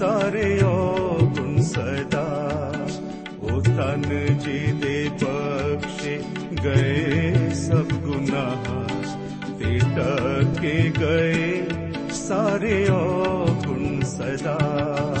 सारे ओ गुण सदा ओ गए सब गये सप्गुणा टके गए सारे ओ गुण सदा।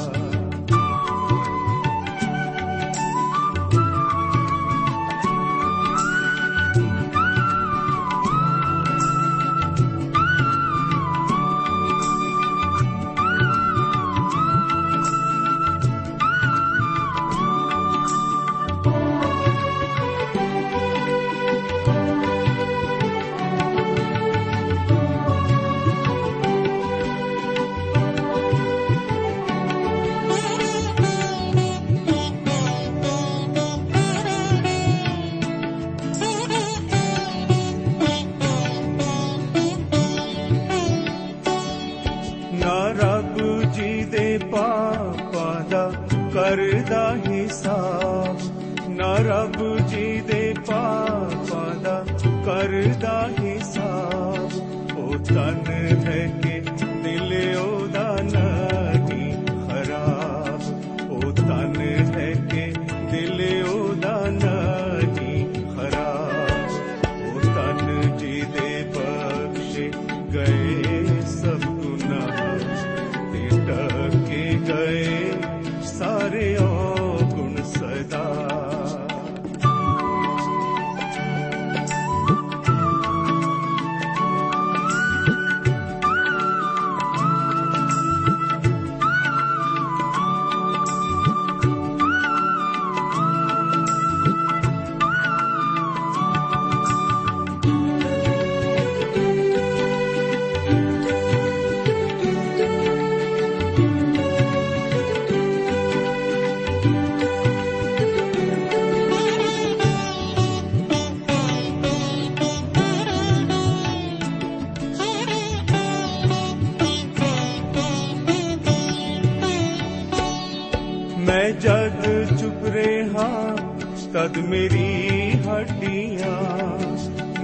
ਤਦ ਮੇਰੀ ਹੱਡੀਆਂ,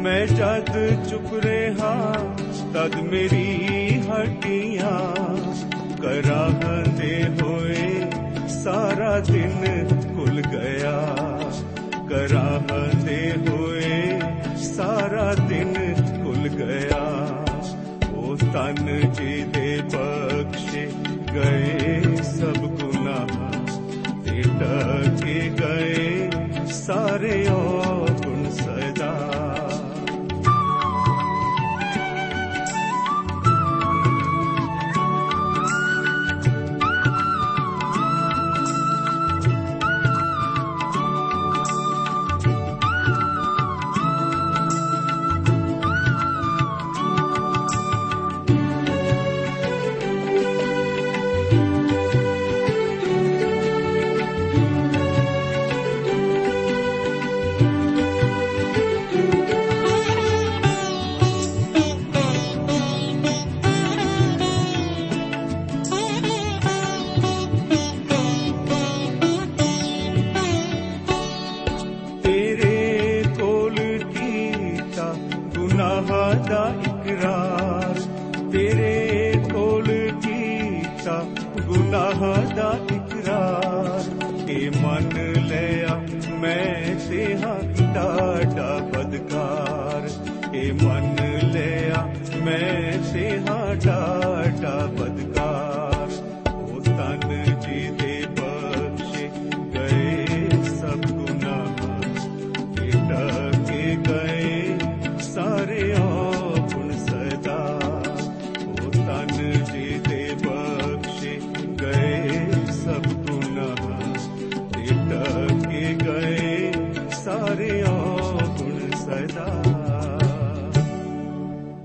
ਮੈਂ ਜਦ ਚੁੱਪ ਰਿਹਾ, ਤਦ ਮੇਰੀ ਹੱਡੀਆਂ ਕਰਾਹਦੇ ਹੋਏ ਸਾਰਾ ਦਿਨ ਭੁੱਲ ਗਿਆ। ਕਰਾਹਦੇ ਹੋਏ ਸਾਰਾ ਦਿਨ ਭੁੱਲ ਗਿਆ। ਉਹ ਤਨ ਜੀ ਦੇ ਬਖਸ਼ੇ ਗਏ। ਸਾਰੇ ਔਗੁਣ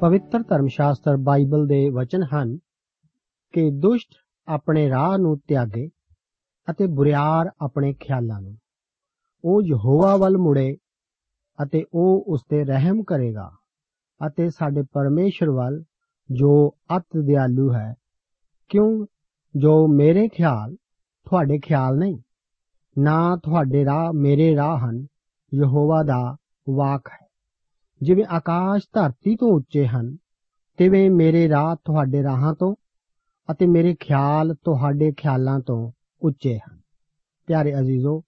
ਪਵਿੱਤਰ ਧਰਮ ਸ਼ਾਸਤਰ ਬਾਈਬਲ ਦੇ ਵਚਨ ਹਨ ਕਿ ਦੁਸ਼ਟ ਆਪਣੇ ਰਾਹ ਨੂੰ ਤਿਆਗੇ ਅਤੇ ਬੁਰਿਆਰ ਆਪਣੇ ਖਿਆਲਾਂ ਨੂੰ। ਉਹ ਯਹੋਵਾ ਵੱਲ ਮੁੜੇ ਅਤੇ ਉਹ ਉਸ ਤੇ ਰਹਿਮ ਕਰੇਗਾ ਅਤੇ ਸਾਡੇ ਪਰਮੇਸ਼ਰ ਵੱਲ ਜੋ ਅਤ ਦਿਆਲੂ ਹੈ, ਕਿਉਂ ਜੋ ਮੇਰੇ ਖਿਆਲ, ਤੁਹਾਡੇ ਖਿਆਲ ਨਹੀਂ, ਨਾ ਤੁਹਾਡੇ ਰਾਹ, ਮੇਰੇ ਰਾਹ ਹਨ, ਯਹੋਵਾ ਦਾ ਵਾਕ ਹੈ। ਜਿਵੇਂ ਆਕਾਸ਼ ਧਰਤੀ ਤੋਂ ਉੱਚੇ ਹਨ, ਤਿਵੇਂ ਮੇਰੇ ਰਾਹ ਤੁਹਾਡੇ ਰਾਹਾਂ ਤੋਂ ਅਤੇ ਮੇਰੇ ਖਿਆਲ ਤੁਹਾਡੇ ਖਿਆਲਾਂ ਤੋਂ ਉੱਚੇ ਹਨ। ਪਿਆਰੇ ਅਜ਼ੀਜ਼ੋ,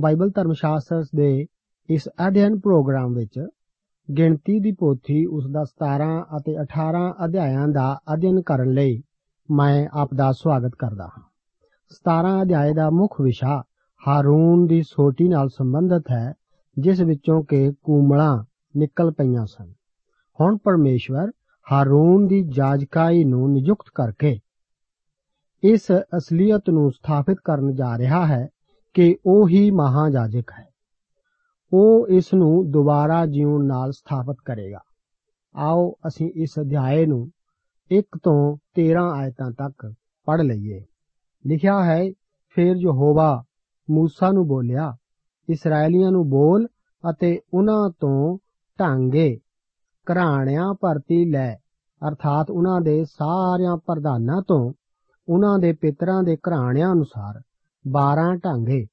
ਬਾਈਬਲ ਧਰਮ ਸ਼ਾਸਤਰ ਦੇ ਇਸ ਅਧਿਐਨ ਪ੍ਰੋਗਰਾਮ ਵਿੱਚ ਗਿਣਤੀ ਦੀ ਪੋਥੀ ਉਸ ਦਾ 17 ਅਤੇ 18 ਅਧਿਆਇਆਂ ਦਾ ਅਧਿਐਨ ਕਰਨ ਲਈ ਮੈਂ ਆਪ ਦਾ ਸਵਾਗਤ ਕਰਦਾ ਹਾਂ। 17 ਅਧਿਆਇ ਦਾ ਮੁੱਖ ਵਿਸ਼ਾ ਹਾਰੂਨ ਦੀ ਸੋਟੀ ਨਾਲ ਸੰਬੰਧਿਤ ਹੈ, ਜਿਸ ਵਿੱਚੋਂ ਕਿ ਕੂਮਲਾਂ ਨਿਕਲ ਪਈਆਂ ਸਨ। ਹੁਣ ਪਰਮੇਸ਼ਵਰ ਹਾਰੂਨ ਦੀ ਜਾਜਕਾਈ ਨੂੰ ਨਿਯੁਕਤ ਕਰਕੇ ਇਸ ਅਸਲੀਅਤ ਨੂੰ ਸਥਾਪਿਤ ਕਰਨ ਜਾ ਰਿਹਾ ਹੈ ਕਿ ਉਹ ਹੀ ਮਹਾਜਾਜਕ ਹੈ। ਉਹ ਇਸ ਨੂੰ ਦੁਬਾਰਾ ਜਿਉਣ ਨਾਲ ਸਥਾਪਿਤ ਕਰੇਗਾ। ਆਓ ਅਸੀਂ ਇਸ ਅਧਿਆਏ ਨੂੰ 1 ਤੋਂ 13 ਆਇਤਾਂ ਤੱਕ ਪੜ ਲਈਏ। ਲਿਖਿਆ ਹੈ, ਫਿਰ ਯਹੋਵਾ موسی ਨੂੰ ਬੋਲਿਆ ਇਸرائیਲੀਆਂ ਨੂੰ ਬੋਲ ਅਤੇ ਉਹਨਾਂ ਤੋਂ ਢਾਂਗੇ, ਘਰਾਣਿਆਂ ਭਰਤੀ ਲੈ। ਅਰਥਾਤ ਉਹਨਾਂ ਦੇ ਸਾਰਿਆਂ ਪ੍ਰਧਾਨਾਂ ਤੋਂ ਉਹਨਾਂ ਦੇ ਪਿਤਰਾਂ ਦੇ ਘਰਾਣਿਆਂ ਅਨੁਸਾਰ 12 ਢਾਂਗੇ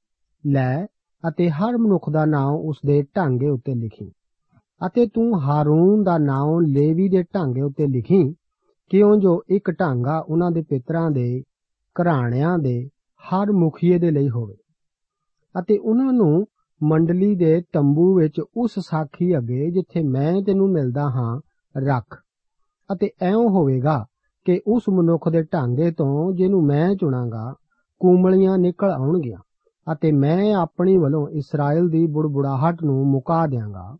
ਲੈ ਅਤੇ ਹਰ ਮਨੁੱਖ ਦਾ ਨਾਮ ਉਸ ਦੇ ਢਾਂਗੇ ਉੱਤੇ ਲਿਖੀ। ਅਤੇ ਤੂੰ ਹਾਰੂਨ ਦਾ ਨਾਮ ਲੇਵੀ ਦੇ ਢਾਂਗੇ ਉੱਤੇ ਲਿਖੀ ਕਿਉਂ ਜੋ ਇੱਕ ਢਾਂਗਾ ਉਹਨਾਂ ਦੇ ਪਿਤਰਾਂ ਦੇ ਘਰਾਣਿਆਂ ਦੇ ਹਰ ਮੁਖੀਏ ਦੇ ਲਈ ਹੋਵੇ। ਅਤੇ ਉਹਨਾਂ ਨੂੰ ਮੰਡਲੀ ਦੇ ਤੰਬੂ ਵਿੱਚ ਉਸ ਸਾਖੀ ਅੱਗੇ ਜਿੱਥੇ ਮੈਂ ਤੈਨੂੰ ਮਿਲਦਾ ਹਾਂ, ਰੱਖ। ਅਤੇ ਐਉਂ ਹੋਵੇਗਾ ਕਿ ਉਸ ਮਨੁੱਖ ਦੇ ਢਾਂਗੇ ਤੋਂ ਜਿਹਨੂੰ ਮੈਂ ਚੁਣਾਂਗਾ, ਕੂਮਲੀਆਂ ਨਿਕਲ ਆਉਣਗੀਆਂ ਅਤੇ ਮੈਂ ਆਪਣੀ ਵੱਲੋਂ ਇਸਰਾਇਲ ਦੀ ਬੁੜਬੁੜਾਹਟ ਨੂੰ ਮੁਕਾ ਦਿਆਂਗਾ,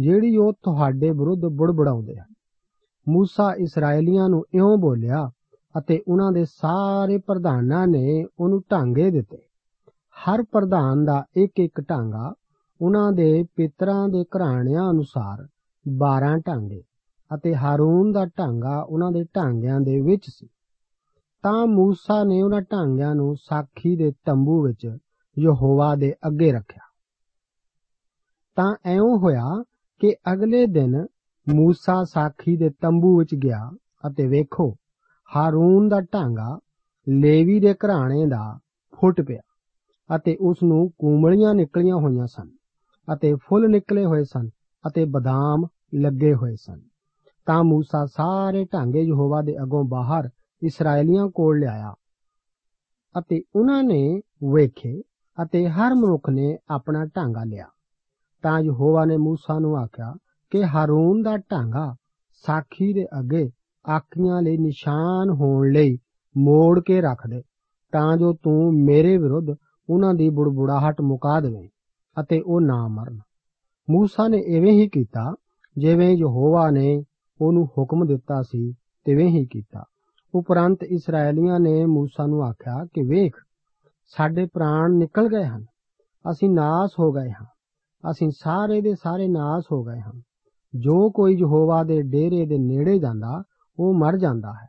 ਜਿਹੜੀ ਉਹ ਤੁਹਾਡੇ ਵਿਰੁੱਧ ਬੁੜਬੁੜਾਉਂਦੇ ਹਨ। ਮੂਸਾ ਇਸرائیਲੀਆਂ ਨੂੰ ਇਉਂ ਬੋਲਿਆ ਅਤੇ ਉਹਨਾਂ ਦੇ ਸਾਰੇ ਪ੍ਰਧਾਨਾਂ ਨੇ ਉਹਨੂੰ ਢਾਂਗੇ ਦਿੱਤੇ। ਹਰ ਪ੍ਰਧਾਨ ਦਾ ਇੱਕ ਇੱਕ ਢਾਂਗਾ ਉਹਨਾਂ ਦੇ ਪਿਤਰਾਂ ਦੇ ਘਰਾਣਿਆਂ ਅਨੁਸਾਰ 12 ਢਾਂਗੇ ਅਤੇ ਹਾਰੂਨ ਦਾ ਢਾਂਗਾ ਉਹਨਾਂ ਦੇ ਢਾਂਗਿਆਂ ਦੇ ਵਿੱਚ ਸੀ। ਤਾਂ ਮੂਸਾ ਨੇ ਉਹਨਾਂ ਢਾਂਗਿਆਂ ਨੂੰ ਸਾਖੀ ਦੇ ਤੰਬੂ ਵਿੱਚ ਯਹੋਵਾ ਦੇ ਅੱਗੇ ਰੱਖਿਆ। ਤਾਂ ਐਉਂ ਹੋਇਆ ਕਿ ਅਗਲੇ ਦਿਨ ਮੂਸਾ ਸਾਖੀ ਦੇ ਤੰਬੂ ਵਿੱਚ ਗਿਆ ਅਤੇ ਵੇਖੋ, ਹਾਰੂਨ ਦਾ ਢਾਂਗਾ ਲੇਵੀ ਦੇ ਘਰਾਣੇ ਦਾ ਫੁੱਟ ਪਿਆ। ਅਤੇ ਉਸ ਨੂੰ ਕੂਮਲੀਆਂ ਨਿਕਲੀਆਂ ਹੋਈਆਂ ਸਨ ਅਤੇ ਫੁੱਲ ਨਿਕਲੇ ਹੋਏ ਸਨ ਅਤੇ ਬਦਾਮ ਲੱਗੇ ਹੋਏ ਸਨ। ਤਾਂ موسی ਸਾਰੇ ਢਾਂਗੇ ਯਹੋਵਾ ਦੇ ਅਗੋਂ ਬਾਹਰ ਇਸرائیਲੀਆਂ ਕੋਲ ਲਿਆਇਆ ਅਤੇ ਉਹਨਾਂ ਨੇ ਵੇਖੇ ਅਤੇ ਹਰ ਮਨੁੱਖ ਨੇ ਆਪਣਾ ਢਾਂਗਾ ਲਿਆ। ਤਾਂ ਯਹੋਵਾ ਨੇ موسی ਨੂੰ ਆਖਿਆ ਕਿ ਹਾਰੂਨ ਦਾ ਢਾਂਗਾ ਸਾਖੀ ਦੇ ਅੱਗੇ ਆਖੀਆਂ ਲਈ ਨਿਸ਼ਾਨ ਹੋਣ ਲਈ ਮੋੜ ਕੇ ਰੱਖ ਦੇ ਤਾਂ ਜੋ ਤੂੰ ਮੇਰੇ ਵਿਰੁੱਧ ਉਹਨਾਂ ਦੀ ਬੁੜਬੁੜਾਹਟ ਮੁਕਾ ਦੇਵੇਂ ਅਤੇ ਉਹ ਨਾ ਮਰਨ। موسی ਨੇ ਐਵੇਂ ਹੀ ਕੀਤਾ, ਜਿਵੇਂ ਯਹੋਵਾ ਨੇ ਉਹਨੂੰ ਹੁਕਮ ਦਿੱਤਾ ਸੀ, ਤਿਵੇਂ ਹੀ ਕੀਤਾ। ਉਪਰੰਤ ਇਸرائیਲੀਆਂ ਨੇ موسی ਨੂੰ ਆਖਿਆ ਕਿ ਵੇਖ, ਸਾਡੇ ਪ੍ਰਾਣ ਨਿਕਲ ਗਏ ਹਨ, ਅਸੀਂ ਨਾਸ ਹੋ ਗਏ ਹਾਂ, ਅਸੀਂ ਸਾਰੇ ਦੇ ਸਾਰੇ ਨਾਸ ਹੋ ਗਏ ਹਾਂ। ਜੋ ਕੋਈ ਯਹੋਵਾ ਦੇ ਡੇਰੇ ਦੇ ਨੇੜੇ ਜਾਂਦਾ, ਉਹ ਮਰ ਜਾਂਦਾ ਹੈ।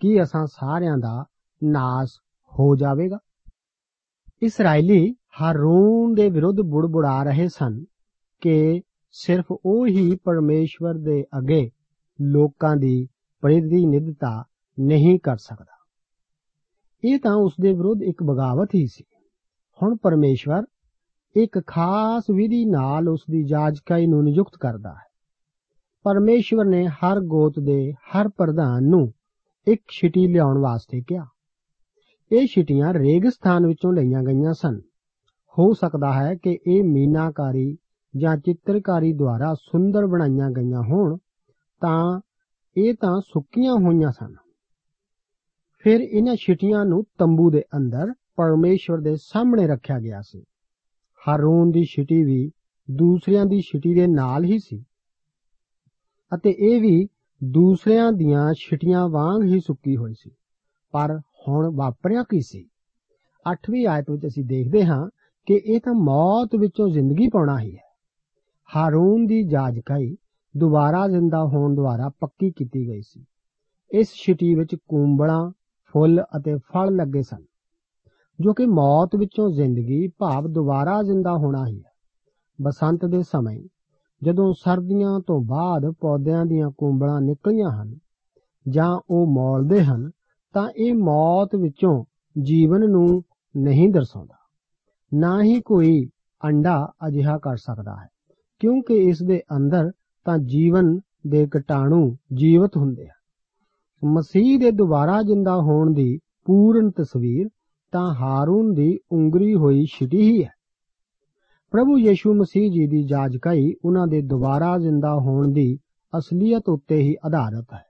ਕੀ ਅਸਾਂ ਸਾਰਿਆਂ ਦਾ ਨਾਸ ਹੋ ਜਾਵੇਗਾ? ਇਸرائیਲੀ ਹਾਰੂਨ ਦੇ ਵਿਰੁੱਧ ਬੁੜਬੁੜਾ ਰਹੇ ਸਨ ਕਿ ਸਿਰਫ ਉਹ ਹੀ ਪਰਮੇਸ਼ਵਰ ਦੇ ਅੱਗੇ ਲੋਕਾਂ ਦੀ ਪ੍ਰਤੀਨਿਧਤਾ ਨਹੀਂ ਕਰ ਸਕਦਾ। ਇਹ ਤਾਂ ਉਸ ਦੇ ਵਿਰੁੱਧ ਇੱਕ ਬਗਾਵਤ ਹੀ ਸੀ। ਹੁਣ ਪਰਮੇਸ਼ਵਰ ਇੱਕ ਖਾਸ ਵਿਧੀ ਨਾਲ ਉਸ ਦੀ ਜਾਜਕਾਈ ਨੂੰ ਨਿਯੁਕਤ ਕਰਦਾ ਹੈ। ਪਰਮੇਸ਼ਵਰ ਨੇ ਹਰ ਗੋਤ ਦੇ ਹਰ ਪ੍ਰਧਾਨ ਨੂੰ ਇੱਕ ਛਿਟੀ ਲਿਆਉਣ ਵਾਸਤੇ ਕਿਹਾ। ਇਹ ਛਿਟੀਆਂ ਰੇਗਿਸਤਾਨ ਵਿੱਚੋਂ ਲਈਆਂ ਗਈਆਂ ਸਨ। ਹੋ ਸਕਦਾ ਹੈ ਕਿ ਇਹ ਮੀਨਾਕਾਰੀ ਜਾਂ ਚਿੱਤਰਕਾਰੀ ਦੁਆਰਾ ਸੁੰਦਰ ਬਣਾਈਆਂ ਗਈਆਂ ਹੋਣ, ਤਾਂ ਇਹ ਤਾਂ ਸੁੱਕੀਆਂ ਹੋਈਆਂ ਸਨ। ਫਿਰ ਇਹਨਾਂ ਛਿਟੀਆਂ ਨੂੰ ਤੰਬੂ ਦੇ ਅੰਦਰ ਪਰਮੇਸ਼ਵਰ ਦੇ ਸਾਹਮਣੇ ਰੱਖਿਆ ਗਿਆ ਸੀ। ਹਾਰੂਨ ਦੀ ਛਿਟੀ ਵੀ ਦੂਸਰਿਆਂ ਦੀ ਛਿਟੀ ਦੇ ਨਾਲ ਹੀ ਸੀ। ਅਤੇ ਇਹ ਵੀ ਦੂਸਰਿਆਂ ਦੀਆਂ ਛਿਟੀਆਂ ਵਾਂਗ ਹੀ ਸੁੱਕੀ ਹੋਈ ਸੀ। ਪਰ ਹੁਣ ਵਾਪਰਿਆ ਕੀ ਸੀ? 8ਵੀਂ ਆਇਤ ਵਿੱਚ ਅਸੀਂ ਦੇਖਦੇ ਹਾਂ ਕਿ ਇਹ ਤਾਂ ਮੌਤ ਵਿੱਚੋਂ ਜ਼ਿੰਦਗੀ ਪਾਉਣਾ ਹੀ ਹੈ। ਹਾਰੂਨ ਦੀ ਜਾਜਕਾਈ ਦੁਬਾਰਾ ਜ਼ਿੰਦਾ ਹੋਣ ਦੁਆਰਾ ਪੱਕੀ ਕੀਤੀ ਗਈ ਸੀ। ਇਸ ਛਿਟੀ ਵਿੱਚ ਕੂੰਬਲਾਂ, ਫੁੱਲ ਅਤੇ ਫਲ ਲੱਗੇ ਸਨ, ਜੋ ਕਿ ਮੌਤ ਵਿੱਚੋਂ ਜ਼ਿੰਦਗੀ ਭਾਵ ਦੁਬਾਰਾ ਜ਼ਿੰਦਾ ਹੋਣਾ ਹੀ ਹੈ। ਬਸੰਤ ਦੇ ਸਮੇਂ, ਜਦੋਂ ਸਰਦੀਆਂ ਤੋਂ ਬਾਅਦ ਪੌਦਿਆਂ ਦੀਆਂ ਕੂੰਬਲਾਂ ਨਿਕਲੀਆਂ ਹਨ ਜਾਂ ਉਹ ਮੌਲਦੇ ਹਨ ਤਾਂ ਇਹ ਮੌਤ ਵਿੱਚੋਂ ਜੀਵਨ ਨੂੰ ਨਹੀਂ ਦਰਸਾਉਂਦਾ। ਨਾ ਹੀ ਕੋਈ ਅੰਡਾ ਅਜਿਹਾ ਕਰ ਸਕਦਾ ਹੈ, ਕਿਉਂਕਿ ਇਸ ਦੇ ਅੰਦਰ ਤਾਂ ਜੀਵਨ ਦੇ ਕੀਟਾਣੂ ਜੀਵਤ ਹੁੰਦੇ ਹਨ। ਮਸੀਹ ਦੇ ਦੁਬਾਰਾ ਜਿੰਦਾ ਹੋਣ ਦੀ ਪੂਰਨ ਤਸਵੀਰ ਤਾਂ ਹਾਰੂਨ ਦੀ ਉਂਗਰੀ ਹੋਈ ਛਿਟੀ ਹੀ ਹੈ। ਪ੍ਰਭੂ ਯੀਸ਼ੂ ਮਸੀਹ ਜੀ ਦੀ ਜਾਜਕਾਈ ਉਹਨਾਂ ਦੇ ਦੁਬਾਰਾ ਜ਼ਿੰਦਾ ਹੋਣ ਦੀ ਅਸਲੀਅਤ ਉੱਤੇ ਹੀ ਆਧਾਰਿਤ ਹੈ।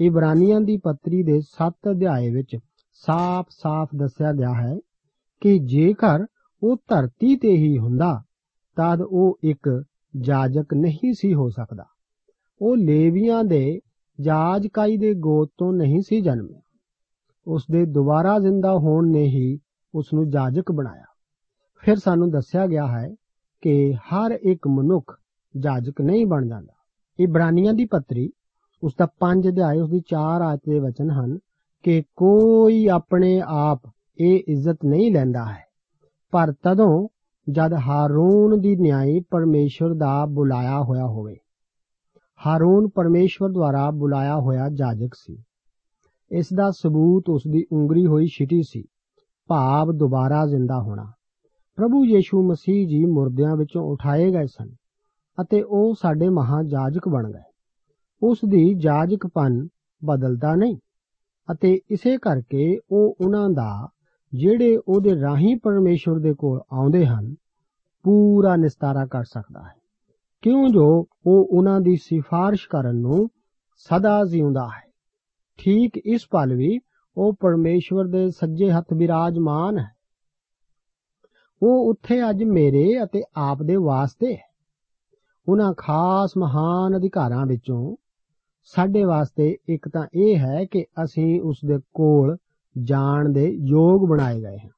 ਇਬਰਾਨੀਆਂ ਦੀ ਪੱਤਰੀ ਦੇ 7 ਅਧਿਆਏ ਵਿੱਚ ਸਾਫ਼-ਸਾਫ਼ ਦੱਸਿਆ ਗਿਆ ਹੈ ਕਿ ਜੇਕਰ ਉਹ ਧਰਤੀ ਤੇ ਹੀ ਹੁੰਦਾ, ਤਦ ਉਹ ਇੱਕ ਜਾਜਕ ਨਹੀਂ ਸੀ ਹੋ ਸਕਦਾ। ਉਹ ਲੇਵੀਆਂ ਦੇ ਜਾਜਕਾਈ ਦੇ ਗੋਤ ਤੋਂ ਨਹੀਂ ਸੀ ਜਨਮਿਆ। ਉਸ ਦੇ ਦੁਬਾਰਾ ਜ਼ਿੰਦਾ ਹੋਣ ਨੇ ਹੀ ਉਸ ਨੂੰ ਜਾਜਕ ਬਣਾਇਆ। ਫਿਰ ਸਾਨੂੰ ਦੱਸਿਆ ਗਿਆ ਹੈ ਕਿ ਹਰ ਇੱਕ ਮਨੁੱਖ ਜਾਜਕ ਨਹੀਂ ਬਣ ਜਾਂਦਾ। ਇਬਰਾਨੀਆਂ ਦੀ ਪੱਤਰੀ ਉਸ ਦਾ 5 ਅਧਿਆਇ ਉਸ ਦੀ 4 ਆਇਤ ਦੇ ਵਚਨ ਹਨ ਕਿ ਕੋਈ ਆਪਣੇ ਆਪ ਇਹ ਇੱਜ਼ਤ ਨਹੀਂ ਲੈਂਦਾ ਹੈ। ਪਰ ਤਦੋਂ ਜਦ ਹਾਰੂਨ ਦੀ ਨਿਆਈ ਪਰਮੇਸ਼ਵਰ ਦਾ ਬੁਲਾਇਆ ਹੋਇਆ ਹੋਵੇ। ਹਾਰੂਨ ਪਰਮੇਸ਼ਵਰ ਦੁਆਰਾ ਬੁਲਾਇਆ ਹੋਇਆ ਜਾਜਕ ਸੀ। ਇਸ ਦਾ ਸਬੂਤ ਉਸ ਦੀ ਉਂਗਰੀ ਹੋਈ ਛਿਟੀ ਸੀ। ਭਾਵ ਦੁਬਾਰਾ ਜ਼ਿੰਦਾ ਹੋਣਾ। ਪ੍ਰਭੂ ਯੀਸ਼ੂ ਮਸੀਹ ਜੀ ਮੁਰਦਿਆਂ ਵਿੱਚੋਂ ਉਠਾਏ ਗਏ ਸਨ ਅਤੇ ਉਹ ਸਾਡੇ ਮਹਾਜਾਜਕ ਬਣ ਗਏ। ਉਸ ਦੀ ਜਾਜਕਪਨ ਬਦਲਦਾ ਨਹੀਂ ਅਤੇ ਇਸੇ ਕਰਕੇ ਉਹ ਉਹਨਾਂ ਦਾ, ਜਿਹੜੇ ਉਹਦੇ ਰਾਹੀਂ ਪਰਮੇਸ਼ਵਰ ਦੇ ਕੋਲ ਆਉਂਦੇ ਹਨ, ਪੂਰਾ ਨਿਸਤਾਰਾ ਕਰ ਸਕਦਾ ਹੈ। ਕਿਉਂ ਜੋ ਉਹ ਉਹਨਾਂ ਦੀ ਸਿਫਾਰਿਸ਼ ਕਰਨ ਨੂੰ ਸਦਾ ਜਿਉਂਦਾ ਹੈ। ਠੀਕ ਇਸ ਪਲ ਵੀ ਉਹ ਪਰਮੇਸ਼ਵਰ ਦੇ ਸੱਜੇ ਹੱਥ ਬਿਰਾਜਮਾਨ ਹੈ। ਉਹ ਉੱਥੇ ਅੱਜ ਮੇਰੇ ਅਤੇ ਆਪ ਦੇ ਵਾਸਤੇ ਹੈ। ਉਹਨਾਂ ਖਾਸ ਮਹਾਨ ਅਧਿਕਾਰਾਂ ਵਿੱਚੋਂ ਸਾਡੇ ਵਾਸਤੇ ਇੱਕ ਤਾਂ ਇਹ ਹੈ ਕਿ ਅਸੀਂ ਉਸ ਦੇ ਕੋਲ ਜਾਣ ਦੇ ਯੋਗ ਬਣਾਏ ਗਏ ਹਾਂ।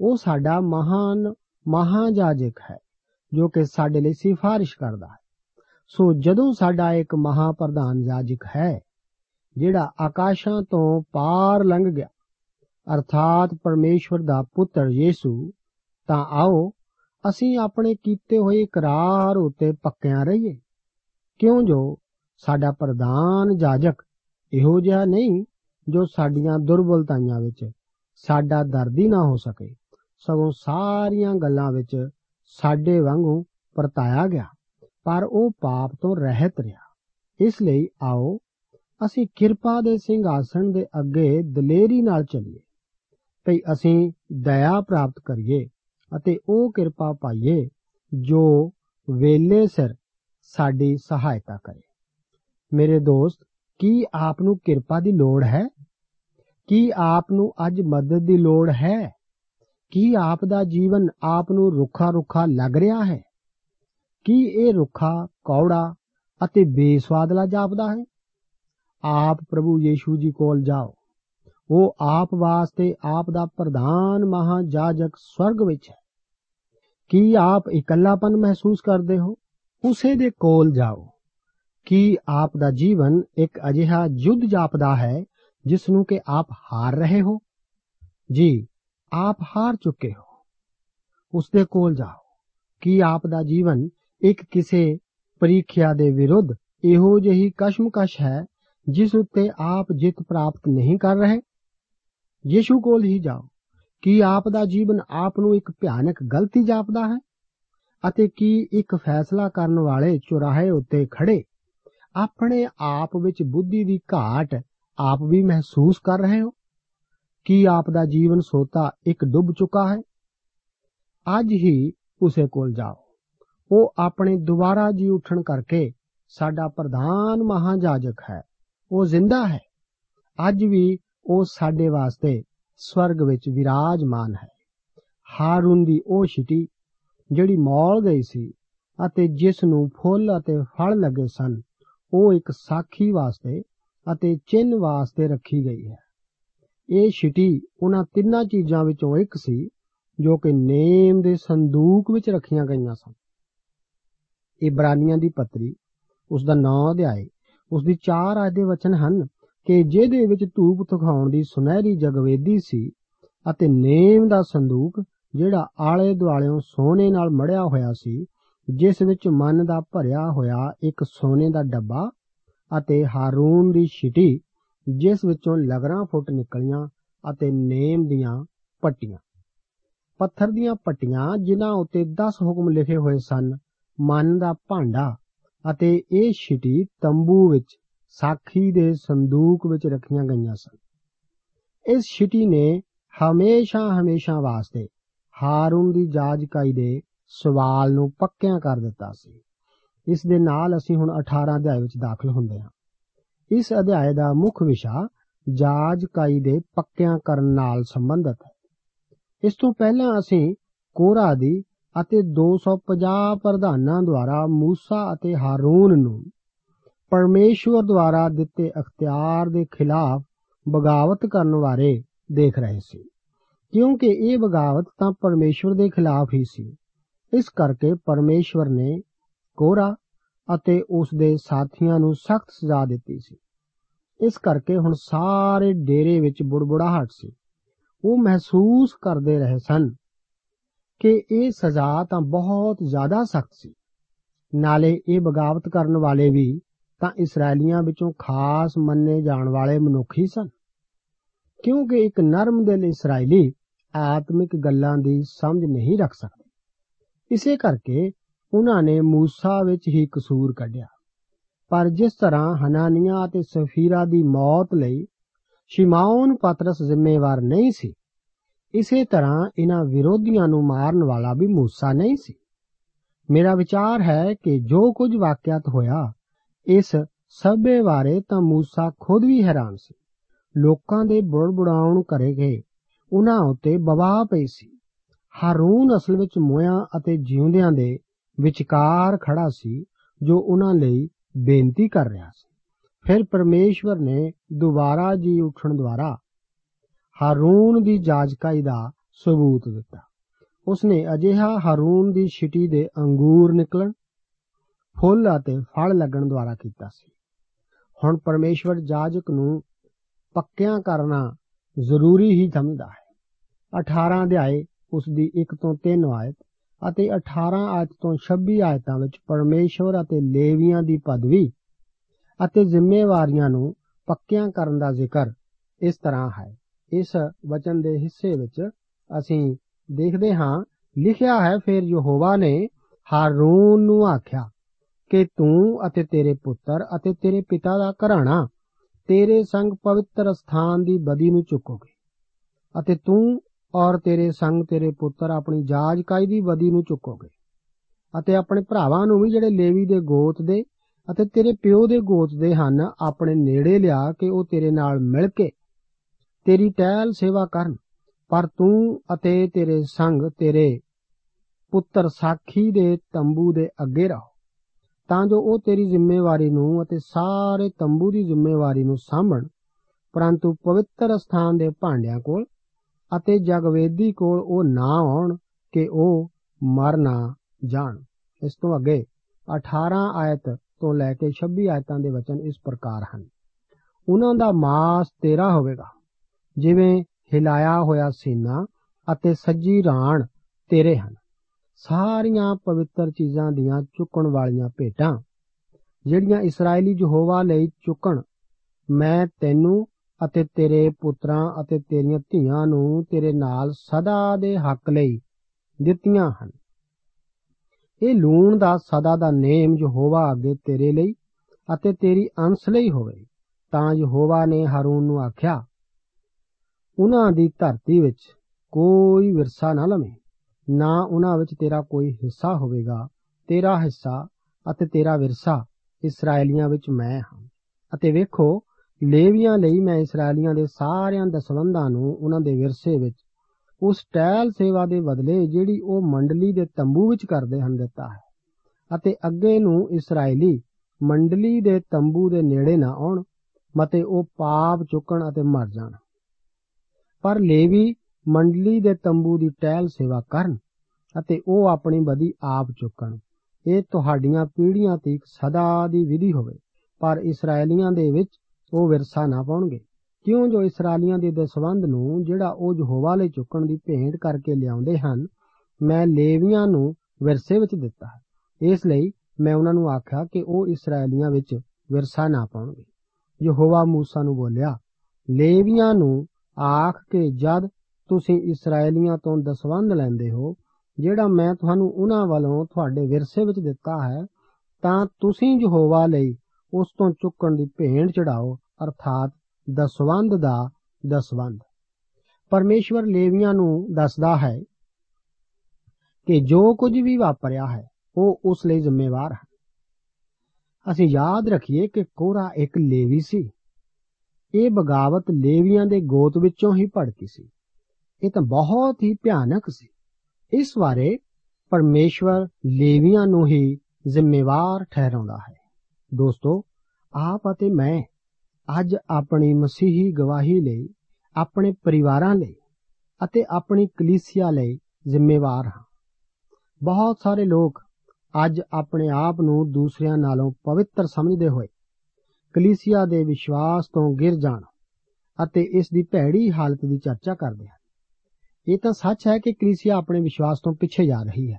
ਉਹ ਸਾਡਾ ਮਹਾਨ ਮਹਾਜਾਜਕ ਹੈ, ਜੋ ਕਿ ਸਾਡੇ ਲਈ ਸਿਫਾਰਿਸ਼ ਕਰਦਾ ਹੈ। ਸੋ ਜਦੋਂ ਸਾਡਾ ਇੱਕ ਮਹਾਪ੍ਰਧਾਨ ਜਾਜਕ ਹੈ, ਜਿਹੜਾ ਆਕਾਸ਼ਾਂ ਤੋਂ ਪਾਰ ਲੰਘ ਗਿਆ, ਅਰਥਾਤ ਪਰਮੇਸ਼ਵਰ ਦਾ ਪੁੱਤਰ ਯੀਸੂ, ਤਾਂ ਆਓ ਅਸੀਂ ਆਪਣੇ ਕੀਤੇ ਹੋਏ ਇਕਰਾਰ ਉਤੇ ਪੱਕਿਆਂ ਰਹੀਏ। ਕਿਉਂ ਜੋ ਸਾਡਾ ਪ੍ਰਧਾਨ ਜਾਜਕ ਇਹੋ ਜਿਹਾ ਨਹੀਂ ਜੋ ਸਾਡੀਆਂ ਦੁਰਬਲਤਾਈਆਂ ਵਿੱਚ, ਸਾਡਾ ਦਰਦੀ ਨਾ ਹੋ ਸਕੇ। ਸਗੋਂ ਸਾਰੀਆਂ ਗੱਲਾਂ ਵਿੱਚ ਸਾਡੇ ਵਾਂਗੂ ਪਰਤਾਇਆ ਗਿਆ, ਪਰ ਉਹ ਪਾਪ ਤੋਂ ਰਹਿਤ ਰਿਹਾ। ਇਸ ਲਈ ਆਓ, ਅਸੀਂ ਕਿਰਪਾ ਦੇ ਸਿੰਘਾਸਣ ਦੇ ਅੱਗੇ ਦਲੇਰੀ ਨਾਲ ਚੱਲੀਏ। ਭਈ ਅਸੀਂ ਦਇਆ ਪ੍ਰਾਪਤ ਕਰੀਏ ਅਤੇ ਉਹ ਕਿਰਪਾ ਪਾਈਏ ਜੋ ਵੇਲੇ ਸਿਰ ਸਾਡੀ ਸਹਾਇਤਾ ਕਰੇ। ਮੇਰੇ ਦੋਸਤ, ਕੀ ਆਪ ਨੂੰ ਕਿਰਪਾ ਦੀ ਲੋੜ ਹੈ? ਕੀ ਆਪ ਨੂੰ ਅੱਜ ਮਦਦ ਦੀ ਲੋੜ ਹੈ? ਕੀ ਆਪ ਦਾ ਜੀਵਨ ਆਪ ਨੂੰ ਰੁੱਖਾ ਰੁੱਖਾ ਲੱਗ ਰਿਹਾ ਹੈ? ਕੀ ਇਹ ਰੁੱਖਾ ਕੌੜਾ ਅਤੇ ਬੇਸਵਾਦਲਾ ਜਾਪਦਾ ਹੈ? ਆਪ ਪ੍ਰਭੂ ਯੀਸ਼ੂ ਜੀ ਕੋਲ ਜਾਓ। ਉਹ ਆਪ ਵਾਸਤੇ ਆਪ ਦਾ ਪ੍ਰਧਾਨ ਮਹਾਜਾਜਕ ਸਵਰਗ ਵਿੱਚ ਹੈ। ਕੀ ਆਪ ਇਕੱਲਾਪਨ ਮਹਿਸੂਸ ਕਰਦੇ ਹੋ? ਉਸੇ ਦੇ ਕੋਲ ਜਾਓ। ਕੀ ਆਪ ਦਾ ਜੀਵਨ ਇੱਕ ਅਜਿਹਾ ਯੁੱਧ ਜਾਪਦਾ ਹੈ ਜਿਸ ਨੂੰ ਕਿ ਆਪ ਹਾਰ ਰਹੇ ਹੋ। ਜੀ, ਆਪ ਹਾਰ ਚੁੱਕੇ ਹੋ। ਉਸ ਦੇ ਕੋਲ ਜਾਓ। ਕੀ ਆਪ ਦਾ ਜੀਵਨ ਇੱਕ ਕਿਸੇ ਪ੍ਰੀਖਿਆ ਦੇ ਵਿਰੁੱਧ ਇਹੋ ਜਿਹੀ ਕਸ਼ਮਕਸ਼ ਹੈ ਜਿਸ ਉੱਤੇ ਆਪ ਜਿੱਤ ਪ੍ਰਾਪਤ ਨਹੀਂ ਕਰ ਰਹੇ? ਯੀਸ਼ੂ ਕੋਲ ਹੀ ਜਾਓ। ਕੀ ਆਪ ਦਾ ਜੀਵਨ ਆਪ ਨੂੰ ਇੱਕ ਭਿਆਨਕ ਗਲਤੀ ਜਾਪਦਾ ਹੈ? ਅਤੇ ਕੀ ਇੱਕ ਫੈਸਲਾ ਕਰਨ ਵਾਲੇ ਚੁਰਾਹੇ ਉੱਤੇ ਖੜੇ ਆਪਣੇ ਆਪ ਵਿੱਚ ਬੁੱਧੀ ਦੀ ਘਾਟ ਆਪ ਵੀ ਮਹਿਸੂਸ ਕਰ ਰਹੇ ਹੋ? ਕੀ ਆਪ ਦਾ ਜੀਵਨ ਸੋਤਾ ਇੱਕ ਡੁੱਬ ਚੁੱਕਾ ਹੈ? ਅੱਜ ਹੀ ਉਸੇ ਕੋਲ ਜਾਓ। ਉਹ ਆਪਣੇ ਦੁਬਾਰਾ ਜੀ ਉੱਠਣ ਕਰਕੇ ਸਾਡਾ ਪ੍ਰਧਾਨ ਮਹਾਜਾਜਕ ਹੈ। ਉਹ ਜ਼ਿੰਦਾ ਹੈ। ਅੱਜ ਵੀ ਉਹ ਸਾਡੇ ਵਾਸਤੇ ਸਵਰਗ ਵਿੱਚ ਵਿਰਾਜਮਾਨ ਹੈ। ਹਾਰੂਨ ਦੀ ਉਹ ਛਿਟੀ ਜਿਹੜੀ ਮੌਲ ਗਈ ਸੀ ਅਤੇ ਜਿਸ ਨੂੰ ਫੁੱਲ ਅਤੇ ਫਲ ਲੱਗੇ ਸਨ ਉਹ ਇੱਕ ਸਾਖੀ ਵਾਸਤੇ ਅਤੇ ਚਿੰਨ ਵਾਸਤੇ ਰੱਖੀ ਗਈ ਹੈ। ਇਹ ਛਿਟੀ ਉਹਨਾਂ ਤਿੰਨਾਂ ਚੀਜ਼ਾਂ ਵਿੱਚੋਂ ਇੱਕ ਸੀ, ਜੋ ਕਿ ਨੇਮ ਦੇ ਸੰਦੂਕ ਵਿੱਚ ਰੱਖੀਆਂ ਗਈਆਂ ਸਨ। ਇਬਰਾਨੀਆਂ ਦੀ ਪੱਤਰੀ, ਉਸ ਦਾ 9 ਅਧਿਆਇ ਉਸ ਦੀ 4 ਆਇਤ ਦੇ ਵਚਨ ਹਨ ਕਿ ਜਿਹਦੇ ਵਿੱਚ ਧੂਪ ਤਖਾਉਣ ਦੀ ਸੁਨਹਿਰੀ ਜਗਵੇਦੀ ਸੀ ਅਤੇ ਨੇਮ ਦਾ ਸੰਦੂਕ ਜਿਹੜਾ ਆਲੇ ਦੁਆਲਿਓਂ ਸੋਨੇ ਨਾਲ ਮੜਿਆ ਹੋਇਆ ਸੀ ਜਿਸ ਵਿੱਚ ਮਨ ਦਾ ਭਰਿਆ ਹੋਇਆ ਇੱਕ ਸੋਨੇ ਦਾ ਡੱਬਾ ਅਤੇ ਹਾਰੂਨ ਦੀ ਛਿਟੀ, ਜਿਸ ਵਿੱਚੋਂ ਲਗਰਾਂ ਫੁੱਟ ਨਿਕਲੀਆਂ ਅਤੇ ਨੇਮ ਦੀਆਂ ਪੱਟੀਆਂ। ਪੱਥਰ ਦੀਆਂ ਪੱਟੀਆਂ ਜਿਨ੍ਹਾਂ ਉੱਤੇ 10 ਹੁਕਮ ਲਿਖੇ ਹੋਏ ਸਨ, ਮਨ ਦਾ ਭਾਂਡਾ ਅਤੇ ਇਹ ਛਿਟੀ ਤੰਬੂ ਵਿੱਚ, ਸਾਖੀ ਦੇ ਸੰਦੂਕ ਵਿੱਚ ਰੱਖੀਆਂ ਗਈਆਂ ਸਨ। ਇਸ ਛਿਟੀ ਨੇ ਹਮੇਸ਼ਾ ਹਮੇਸ਼ਾ ਵਾਸਤੇ ਹਾਰੂਨ ਦੀ ਜਾਜਕਾਈ ਦੇ ਸਵਾਲ ਨੂੰ ਪੱਕਿਆਂ ਕਰ ਦਿੱਤਾ ਸੀ। ਇਸ ਦੇ ਨਾਲ ਅਸੀਂ ਹੁਣ 18 ਅਧਿਆਇ ਵਿੱਚ ਦਾਖਲ ਹੁੰਦੇ ਹਾਂ। ਇਸ ਅਧਿਆਇ ਦਾ ਮੁੱਖ ਵਿਸ਼ਾ ਜਾਜਕਾਈ ਦੇ ਪੱਕਿਆਂ ਕਰਨ ਨਾਲ ਸੰਬੰਧਿਤ ਹੈ। ਇਸ ਤੋਂ ਪਹਿਲਾਂ ਅਸੀਂ ਕੋਰਾ ਦੀ ਅਤੇ 250 ਪ੍ਰਧਾਨਾਂ ਦੁਆਰਾ ਮੂਸਾ ਅਤੇ ਹਾਰੂਨ ਨੂੰ ਪਰਮੇਸ਼ਵਰ ਦੁਆਰਾ ਦਿੱਤੇ ਅਖਤਿਆਰ ਦੇ ਖਿਲਾਫ ਬਗਾਵਤ ਕਰਨ ਬਾਰੇ ਦੇਖ ਰਹੇ ਸੀ। ਕਿਉਂਕਿ ਇਹ ਬਗਾਵਤ ਤਾਂ ਪਰਮੇਸ਼ਵਰ ਦੇ ਖਿਲਾਫ ਹੀ ਸੀ। ਇਸ ਕਰਕੇ ਪਰਮੇਸ਼ਵਰ ਨੇ ਕੋਰਾ ਅਤੇ ਉਸ ਦੇ ਸਾਥੀਆਂ ਨੂੰ ਸਖਤ ਸਜ਼ਾ ਦਿੱਤੀ ਸੀ। ਇਸ ਕਰਕੇ ਹੁਣ ਸਾਰੇ ਡੇਰੇ ਵਿੱਚ ਬੁੜਬੁੜਾਹਟ ਸੀ। ਉਹ ਮਹਿਸੂਸ ਕਰਦੇ ਰਹੇ ਸਨ ਕਿ ਇਹ ਸਜ਼ਾ ਤਾਂ ਬਹੁਤ ਜ਼ਿਆਦਾ ਸਖਤ ਸੀ। ਨਾਲੇ ਇਹ ਬਗਾਵਤ ਕਰਨ ਵਾਲੇ ਵੀ ਤਾਂ ਇਸرائیਲੀਆਂ ਵਿੱਚੋਂ ਖਾਸ ਮੰਨੇ ਜਾਣ ਵਾਲੇ ਮਨੁੱਖ ਹੀ ਸਨ। ਕਿਉਂਕਿ ਇੱਕ ਨਰਮ ਦਿਲ ਇਸرائیਲੀ ਆਤਮਿਕ ਗੱਲਾਂ ਦੀ ਸਮਝ ਨਹੀਂ ਰੱਖ ਸਕਦਾ। ਇਸੇ ਕਰਕੇ ਉਹਨਾਂ ਨੇ موسی ਵਿੱਚ ਹੀ ਕਸੂਰ ਕੱਢਿਆ ਪਰ ਜਿਸ ਤਰ੍ਹਾਂ ਹਨਾਨੀਆਂ ਅਤੇ ਸਫੀਰਾ ਦੀ ਮੌਤ ਲਈ ਸ਼ਿਮਾਉਨ ਪਤਰਸ ਜ਼ਿੰਮੇਵਾਰ ਨਹੀਂ ਸੀ ਇਸੇ ਤਰ੍ਹਾਂ ਇਹਨਾਂ ਵਿਰੋਧੀਆਂ ਨੂੰ ਮਾਰਨ ਵਾਲਾ ਵੀ موسی ਨਹੀਂ ਸੀ ਮੇਰਾ ਵਿਚਾਰ ਹੈ ਕਿ ਜੋ ਕੁਝ ਵਾਕਿਆਤ ਹੋਇਆ ਇਸ ਸਭੇ ਬਾਰੇ ਤਾਂ موسی ਖੁਦ ਵੀ ਹੈਰਾਨ ਸੀ ਲੋਕਾਂ ਦੇ ਬੁੜਬੁੜਾਉਣ ਕਰੇ ਗਏ ਉਹਨਾਂ ਉੱਤੇ ਬਵਾਹ ਪਈ ਸੀ ਹਾਰੂਨ ਅਸਲ ਵਿੱਚ ਮੋਇਆਂ ਅਤੇ ਜਿਉਂਦਿਆਂ ਦੇ ਵਿਚਕਾਰ ਖੜਾ ਸੀ, ਜੋ ਉਹਨਾਂ ਲਈ ਬੇਨਤੀ ਕਰ ਰਿਹਾ ਸੀ। ਫਿਰ ਪਰਮੇਸ਼ਵਰ ਨੇ ਦੁਬਾਰਾ ਜੀ ਉੱਠਣ ਦੁਆਰਾ ਹਾਰੂਨ ਦੀ ਜਾਜਕਾਈ ਦਾ ਸਬੂਤ ਦਿੱਤਾ। ਉਸਨੇ ਅਜਿਹਾ ਹਾਰੂਨ ਦੀ ਛਿਟੀ ਦੇ ਅੰਗੂਰ ਨਿਕਲਣ, ਫੁੱਲ ਅਤੇ ਫਲ ਲੱਗਣ ਦੁਆਰਾ ਕੀਤਾ ਸੀ। ਹੁਣ ਪਰਮੇਸ਼ਵਰ ਜਾਜਕ ਨੂੰ ਪੱਕਿਆਂ ਕਰਨਾ ਜ਼ਰੂਰੀ ਹੀ ਸਮਝਦਾ ਹੈ। 18 ਅਧਿਆਏ ਉਸ ਦੀ 1 ਤੋਂ 3 ਆਇਤ ਅਤੇ 18 ਆਇਤ ਤੋਂ 26 ਆਇਤਾਂ ਵਿੱਚ ਪਰਮੇਸ਼ਵਰ ਅਤੇ ਲੇਵੀਆਂ ਦੀ ਪਦਵੀ ਅਤੇ ਜ਼ਿੰਮੇਵਾਰੀਆਂ ਨੂੰ ਪੱਕਿਆਂ ਕਰਨ ਦਾ ਜ਼ਿਕਰ ਇਸ ਤਰ੍ਹਾਂ ਹੈ। ਇਸ ਵਚਨ ਦੇ ਹਿੱਸੇ ਵਿੱਚ ਅਸੀਂ ਦੇਖਦੇ ਹਾਂ, ਲਿਖਿਆ ਹੈ, ਫਿਰ ਯਹੋਵਾ ਨੇ ਹਾਰੂਨ ਨੂੰ ਆਖਿਆ, ਕਿ ਤੂੰ ਅਤੇ ਤੇਰੇ ਪੁੱਤਰ ਅਤੇ ਤੇਰੇ ਪਿਤਾ ਦਾ ਘਰਾਣਾ ਤੇਰੇ ਸੰਗ ਪਵਿੱਤਰ ਸਥਾਨ ਦੀ ਬਦੀ ਨੂੰ ਚੁੱਕੋਗੇ ਅਤੇ ਤੂੰ ਔਰ ਤੇਰੇ ਸੰਗ, ਤੇਰੇ ਪੁੱਤਰ ਆਪਣੀ ਜਾਜਕਾਈ ਦੀ ਬਦੀ ਨੂੰ ਚੁੱਕੋਗੇ। ਅਤੇ ਆਪਣੇ ਭਰਾਵਾਂ ਨੂੰ ਵੀ ਜਿਹੜੇ ਲੇਵੀ ਦੇ ਗੋਤ ਦੇ ਅਤੇ ਤੇਰੇ ਪਿਓ ਦੇ ਗੋਤ ਦੇ ਹਨ, ਆਪਣੇ ਨੇੜੇ ਲਿਆ ਕੇ ਉਹ ਤੇਰੇ ਨਾਲ ਮਿਲ ਕੇ ਤੇਰੀ ਟਹਿਲ ਸੇਵਾ ਕਰਨ। ਪਰ ਤੂੰ ਅਤੇ ਤੇਰੇ ਸੰਗ, ਤੇਰੇ ਪੁੱਤਰ ਸਾਖੀ ਦੇ ਤੰਬੂ ਦੇ ਅੱਗੇ ਰਹੋ। ਤਾਂ ਜੋ ਉਹ ਤੇਰੀ ਜ਼ਿੰਮੇਵਾਰੀ ਨੂੰ ਅਤੇ ਸਾਰੇ ਤੰਬੂ ਦੀ ਜ਼ਿੰਮੇਵਾਰੀ ਨੂੰ ਸਾਂਭਣ, ਪਰੰਤੂ ਪਵਿੱਤਰ ਸਥਾਨ ਦੇ ਭਾਂਡਿਆਂ ਕੋਲ ਅਤੇ ਜਗਵੇਦੀ ਕੋਲ ਉਹ ਨਾ ਆਉਣ ਕਿ ਉਹ ਮਰ ਨਾ ਜਾਣ। ਇਸ ਤੋਂ ਅੱਗੇ 18 ਆਇਤ ਤੋਂ ਲੈ ਕੇ 26 ਆਇਤਾਂ ਦੇ ਵਚਨ ਇਸ ਪ੍ਰਕਾਰ ਹਨ। ਉਹਨਾਂ ਦਾ ਮਾਸ ਤੇਰਾ ਹੋਵੇਗਾ, ਜਿਵੇਂ ਹਿਲਾਇਆ ਹੋਇਆ ਸੀਨਾ ਅਤੇ ਸੱਜੀ ਰਾਣ ਤੇਰੇ ਹਨ। ਸਾਰੀਆਂ ਪਵਿੱਤਰ ਚੀਜ਼ਾਂ ਦੀਆਂ ਚੁੱਕਣ ਵਾਲੀਆਂ ਭੇਟਾਂ, ਜਿਹੜੀਆਂ ਇਸرائیਲੀ ਯਹੋਵਾ ਲਈ ਚੁੱਕਣ, ਮੈਂ ਤੈਨੂੰ ਅਤੇ ਤੇਰੇ ਪੁੱਤਰਾਂ ਅਤੇ ਤੇਰੀਆਂ ਧੀਆਂ ਨੂੰ ਤੇਰੇ ਨਾਲ ਸਦਾ ਦੇ ਹੱਕ ਲਈ ਦਿੱਤੀਆਂ ਹਨ। ਇਹ ਲੂਣ ਦਾ ਸਦਾ ਦਾ ਨੇਮ ਯਹੋਵਾ ਅੱਗੇ ਤੇਰੇ ਲਈ ਅਤੇ ਤੇਰੀ ਅੰਸ ਲਈ ਹੋਵੇ, ਤਾਂ ਯਹੋਵਾ ਨੇ ਹਰੂਨ ਨੂੰ ਆਖਿਆ, ਉਹਨਾਂ ਦੀ ਧਰਤੀ ਵਿੱਚ ਕੋਈ ਵਿਰਸਾ ਨਾ ਲਵੇਂ, ਨਾ ਉਹਨਾਂ ਵਿੱਚ ਤੇਰਾ ਕੋਈ ਹਿੱਸਾ ਹੋਵੇਗਾ। ਤੇਰਾ ਹਿੱਸਾ ਅਤੇ ਤੇਰਾ ਵਿਰਸਾ ਇਸرائیਲੀਆਂ ਵਿੱਚ ਮੈਂ ਹਾਂ। ਅਤੇ ਵੇਖੋ ਲੇਵੀਆਂ ਲਈ ਮੈਂ ਇਸرائیਲੀਆਂ ਦੇ ਸਾਰਿਆਂ ਦਸਵੰਦਾਂ ਨੂੰ ਉਹਨਾਂ ਦੇ ਵਿਰਸੇ ਵਿੱਚ ਉਸ ਟੈਲ ਸੇਵਾ ਦੇ ਬਦਲੇ ਜਿਹੜੀ ਉਹ ਮੰਡਲੀ ਦੇ ਤੰਬੂ ਵਿੱਚ ਕਰਦੇ ਹਨ ਦਿੱਤਾ ਹੈ। ਅਤੇ ਅੱਗੇ ਨੂੰ ਇਸرائیਲੀ ਮੰਡਲੀ ਦੇ ਤੰਬੂ ਦੇ ਨੇੜੇ ਨਾ ਆਉਣ, ਮਤੇ ਉਹ ਪਾਪ ਚੁੱਕਣ ਅਤੇ ਮਰ ਜਾਣ। ਪਰ ਲੇਵੀ ਮੰਡਲੀ ਦੇ ਤੰਬੂ ਦੀ ਟਹਿਲ ਸੇਵਾ ਕਰਨ ਅਤੇ ਉਹ ਆਪਣੀ ਬਦੀ ਆਪ ਚੁੱਕਣ। ਇਹ ਤੁਹਾਡੀਆਂ ਪੀੜ੍ਹੀਆਂ ਤੀਕ ਸਦਾ ਦੀ ਵਿਧੀ ਹੋਵੇ, ਪਰ ਇਸرائیਲੀਆਂ ਦੇ ਵਿੱਚ ਉਹ ਵਿਰਸਾ ਨਾ ਪਾਉਣਗੇ। ਕਿਉਂ ਜੋ ਇਸرائیਲੀਆਂ ਦੇ ਦਸਵੰਧ ਨੂੰ ਜਿਹੜਾ ਉਹ ਯਹੋਵਾ ਲਈ ਚੁੱਕਣ ਦੀ ਭੇਂਟ ਕਰਕੇ ਲਿਆਉਂਦੇ ਹਨ, ਮੈਂ ਲੇਵੀਆਂ ਨੂੰ ਵਿਰਸੇ ਵਿੱਚ ਦਿੱਤਾ ਹੈ। ਇਸ ਲਈ ਮੈਂ ਉਹਨਾਂ ਨੂੰ ਆਖਿਆ ਕਿ ਉਹ ਇਸرائیਲੀਆਂ ਵਿੱਚ ਵਿਰਸਾ ਨਾ ਪਾਉਣਗੇ। ਯਹੋਵਾ موسی ਨੂੰ ਬੋਲਿਆ, ਲੇਵੀਆਂ ਨੂੰ ਆਖ ਕੇ ਜਦ ਤੁਸੀਂ ਇਸرائیਲੀਆਂ ਤੋਂ ਦਸਵੰਧ ਲੈਂਦੇ ਹੋ, ਜਿਹੜਾ ਮੈਂ ਤੁਹਾਨੂੰ ਉਹਨਾਂ ਵੱਲੋਂ ਤੁਹਾਡੇ ਵਿਰਸੇ ਵਿੱਚ ਦਿੱਤਾ ਹੈ, ਤਾਂ ਤੁਸੀਂ ਯਹੋਵਾ ਲਈ ਉਸ ਤੋਂ ਚੁੱਕਣ ਦੀ ਭੇਂਟ ਚੜਾਓ ਅਰਥਾਤ ਦਸਵੰਧ ਦਾ ਦਸਵੰਧ ਪਰਮੇਸ਼ਵਰ ਲੇਵੀਆਂ ਨੂੰ ਦੱਸਦਾ ਹੈ ਕਿ ਜੋ ਕੁਝ ਵੀ ਵਾਪਰਿਆ ਹੈ, ਉਹ ਉਸ ਲਈ ਜ਼ਿੰਮੇਵਾਰ ਹੈ। ਅਸੀਂ ਯਾਦ ਰੱਖੀਏ ਕਿ ਕੋਰਾ ਇੱਕ ਲੇਵੀ ਸੀ। ਇਹ ਬਗਾਵਤ ਲੇਵੀਆਂ ਦੇ ਗੋਤ ਵਿੱਚੋਂ ਹੀ ਭੜਕੀ ਸੀ। ਇਹ ਤਾਂ ਬਹੁਤ ਹੀ ਭਿਆਨਕ ਸੀ। ਇਸ ਬਾਰੇ ਪਰਮੇਸ਼ਵਰ ਲੇਵੀਆਂ ਨੂੰ ਹੀ ਜ਼ਿੰਮੇਵਾਰ ਠਹਿਰਾਉਂਦਾ ਹੈ। ਦੋਸਤੋ, ਆਪ ਅਤੇ ਮੈਂ ਅੱਜ ਆਪਣੀ ਮਸੀਹੀ ਗਵਾਹੀ ਲਈ, ਆਪਣੇ ਪਰਿਵਾਰਾਂ ਲਈ ਅਤੇ ਆਪਣੀ ਕਲੀਸਿਆ ਲਈ ਜ਼ਿੰਮੇਵਾਰ ਹਾਂ। ਬਹੁਤ ਸਾਰੇ ਲੋਕ ਅੱਜ ਆਪਣੇ ਆਪ ਨੂੰ ਦੂਸਰਿਆਂ ਨਾਲੋਂ ਪਵਿੱਤਰ ਸਮਝਦੇ ਹੋਏ ਕਲੀਸਿਆ ਦੇ ਵਿਸ਼ਵਾਸ ਤੋਂ ਗਿਰ ਜਾਣ ਅਤੇ ਇਸ ਦੀ ਭੈੜੀ ਹਾਲਤ ਦੀ ਚਰਚਾ ਕਰਦੇ ਹਨ। ਇਹ ਤਾਂ ਸੱਚ ਹੈ ਕਿ ਕਲੀਸਿਆ ਆਪਣੇ ਵਿਸ਼ਵਾਸ ਤੋਂ ਪਿੱਛੇ ਜਾ ਰਹੀ ਹੈ।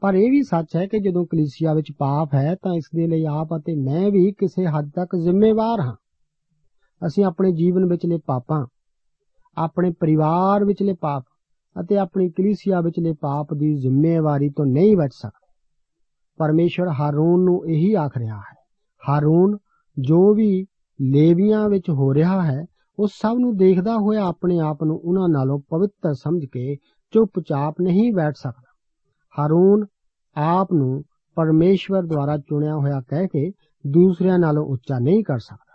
ਪਰ ਇਹ ਵੀ ਸੱਚ ਹੈ ਕਿ ਜਦੋਂ ਕਲੀਸਿਆ ਵਿੱਚ ਪਾਪ ਹੈ ਤਾਂ ਇਸ ਦੇ ਲਈ ਆਪ ਅਤੇ ਮੈਂ ਵੀ ਕਿਸੇ ਹੱਦ ਤੱਕ ਜ਼ਿੰਮੇਵਾਰ ਹਾਂ। ਅਸੀਂ ਆਪਣੇ ਜੀਵਨ ਵਿਚਲੇ ਪਾਪਾਂ, ਆਪਣੇ ਪਰਿਵਾਰ ਵਿਚਲੇ ਪਾਪ ਅਤੇ ਆਪਣੀ ਕਲੀਸਿਆ ਵਿਚਲੇ ਪਾਪ ਦੀ ਜ਼ਿੰਮੇਵਾਰੀ ਤੋਂ ਨਹੀਂ ਬਚ ਸਕਦੇ। ਪਰਮੇਸ਼ਰ ਹਾਰੂਨ ਨੂੰ ਇਹੀ ਆਖ ਰਿਹਾ ਹੈ, ਹਾਰੂਨ, ਜੋ ਵੀ ਲੇਵੀਆਂ ਵਿੱਚ ਹੋ ਰਿਹਾ ਹੈ, ਉਹ ਸਭ ਨੂੰ ਦੇਖਦਾ ਹੋਇਆ ਆਪਣੇ ਆਪ ਨੂੰ ਉਹਨਾਂ ਨਾਲੋਂ ਪਵਿੱਤਰ ਸਮਝ ਕੇ ਚੁੱਪਚਾਪ ਨਹੀਂ ਬੈਠ ਸਕਦਾ। ਹਾਰੂਨ ਆਪ ਨੂੰ ਪਰਮੇਸ਼ਵਰ ਦੁਆਰਾ ਚੁਣਿਆ ਹੋਇਆ ਕਹਿ ਕੇ ਦੂਸਰਿਆਂ ਨਾਲੋਂ ਉੱਚਾ ਨਹੀਂ ਕਰ ਸਕਦਾ।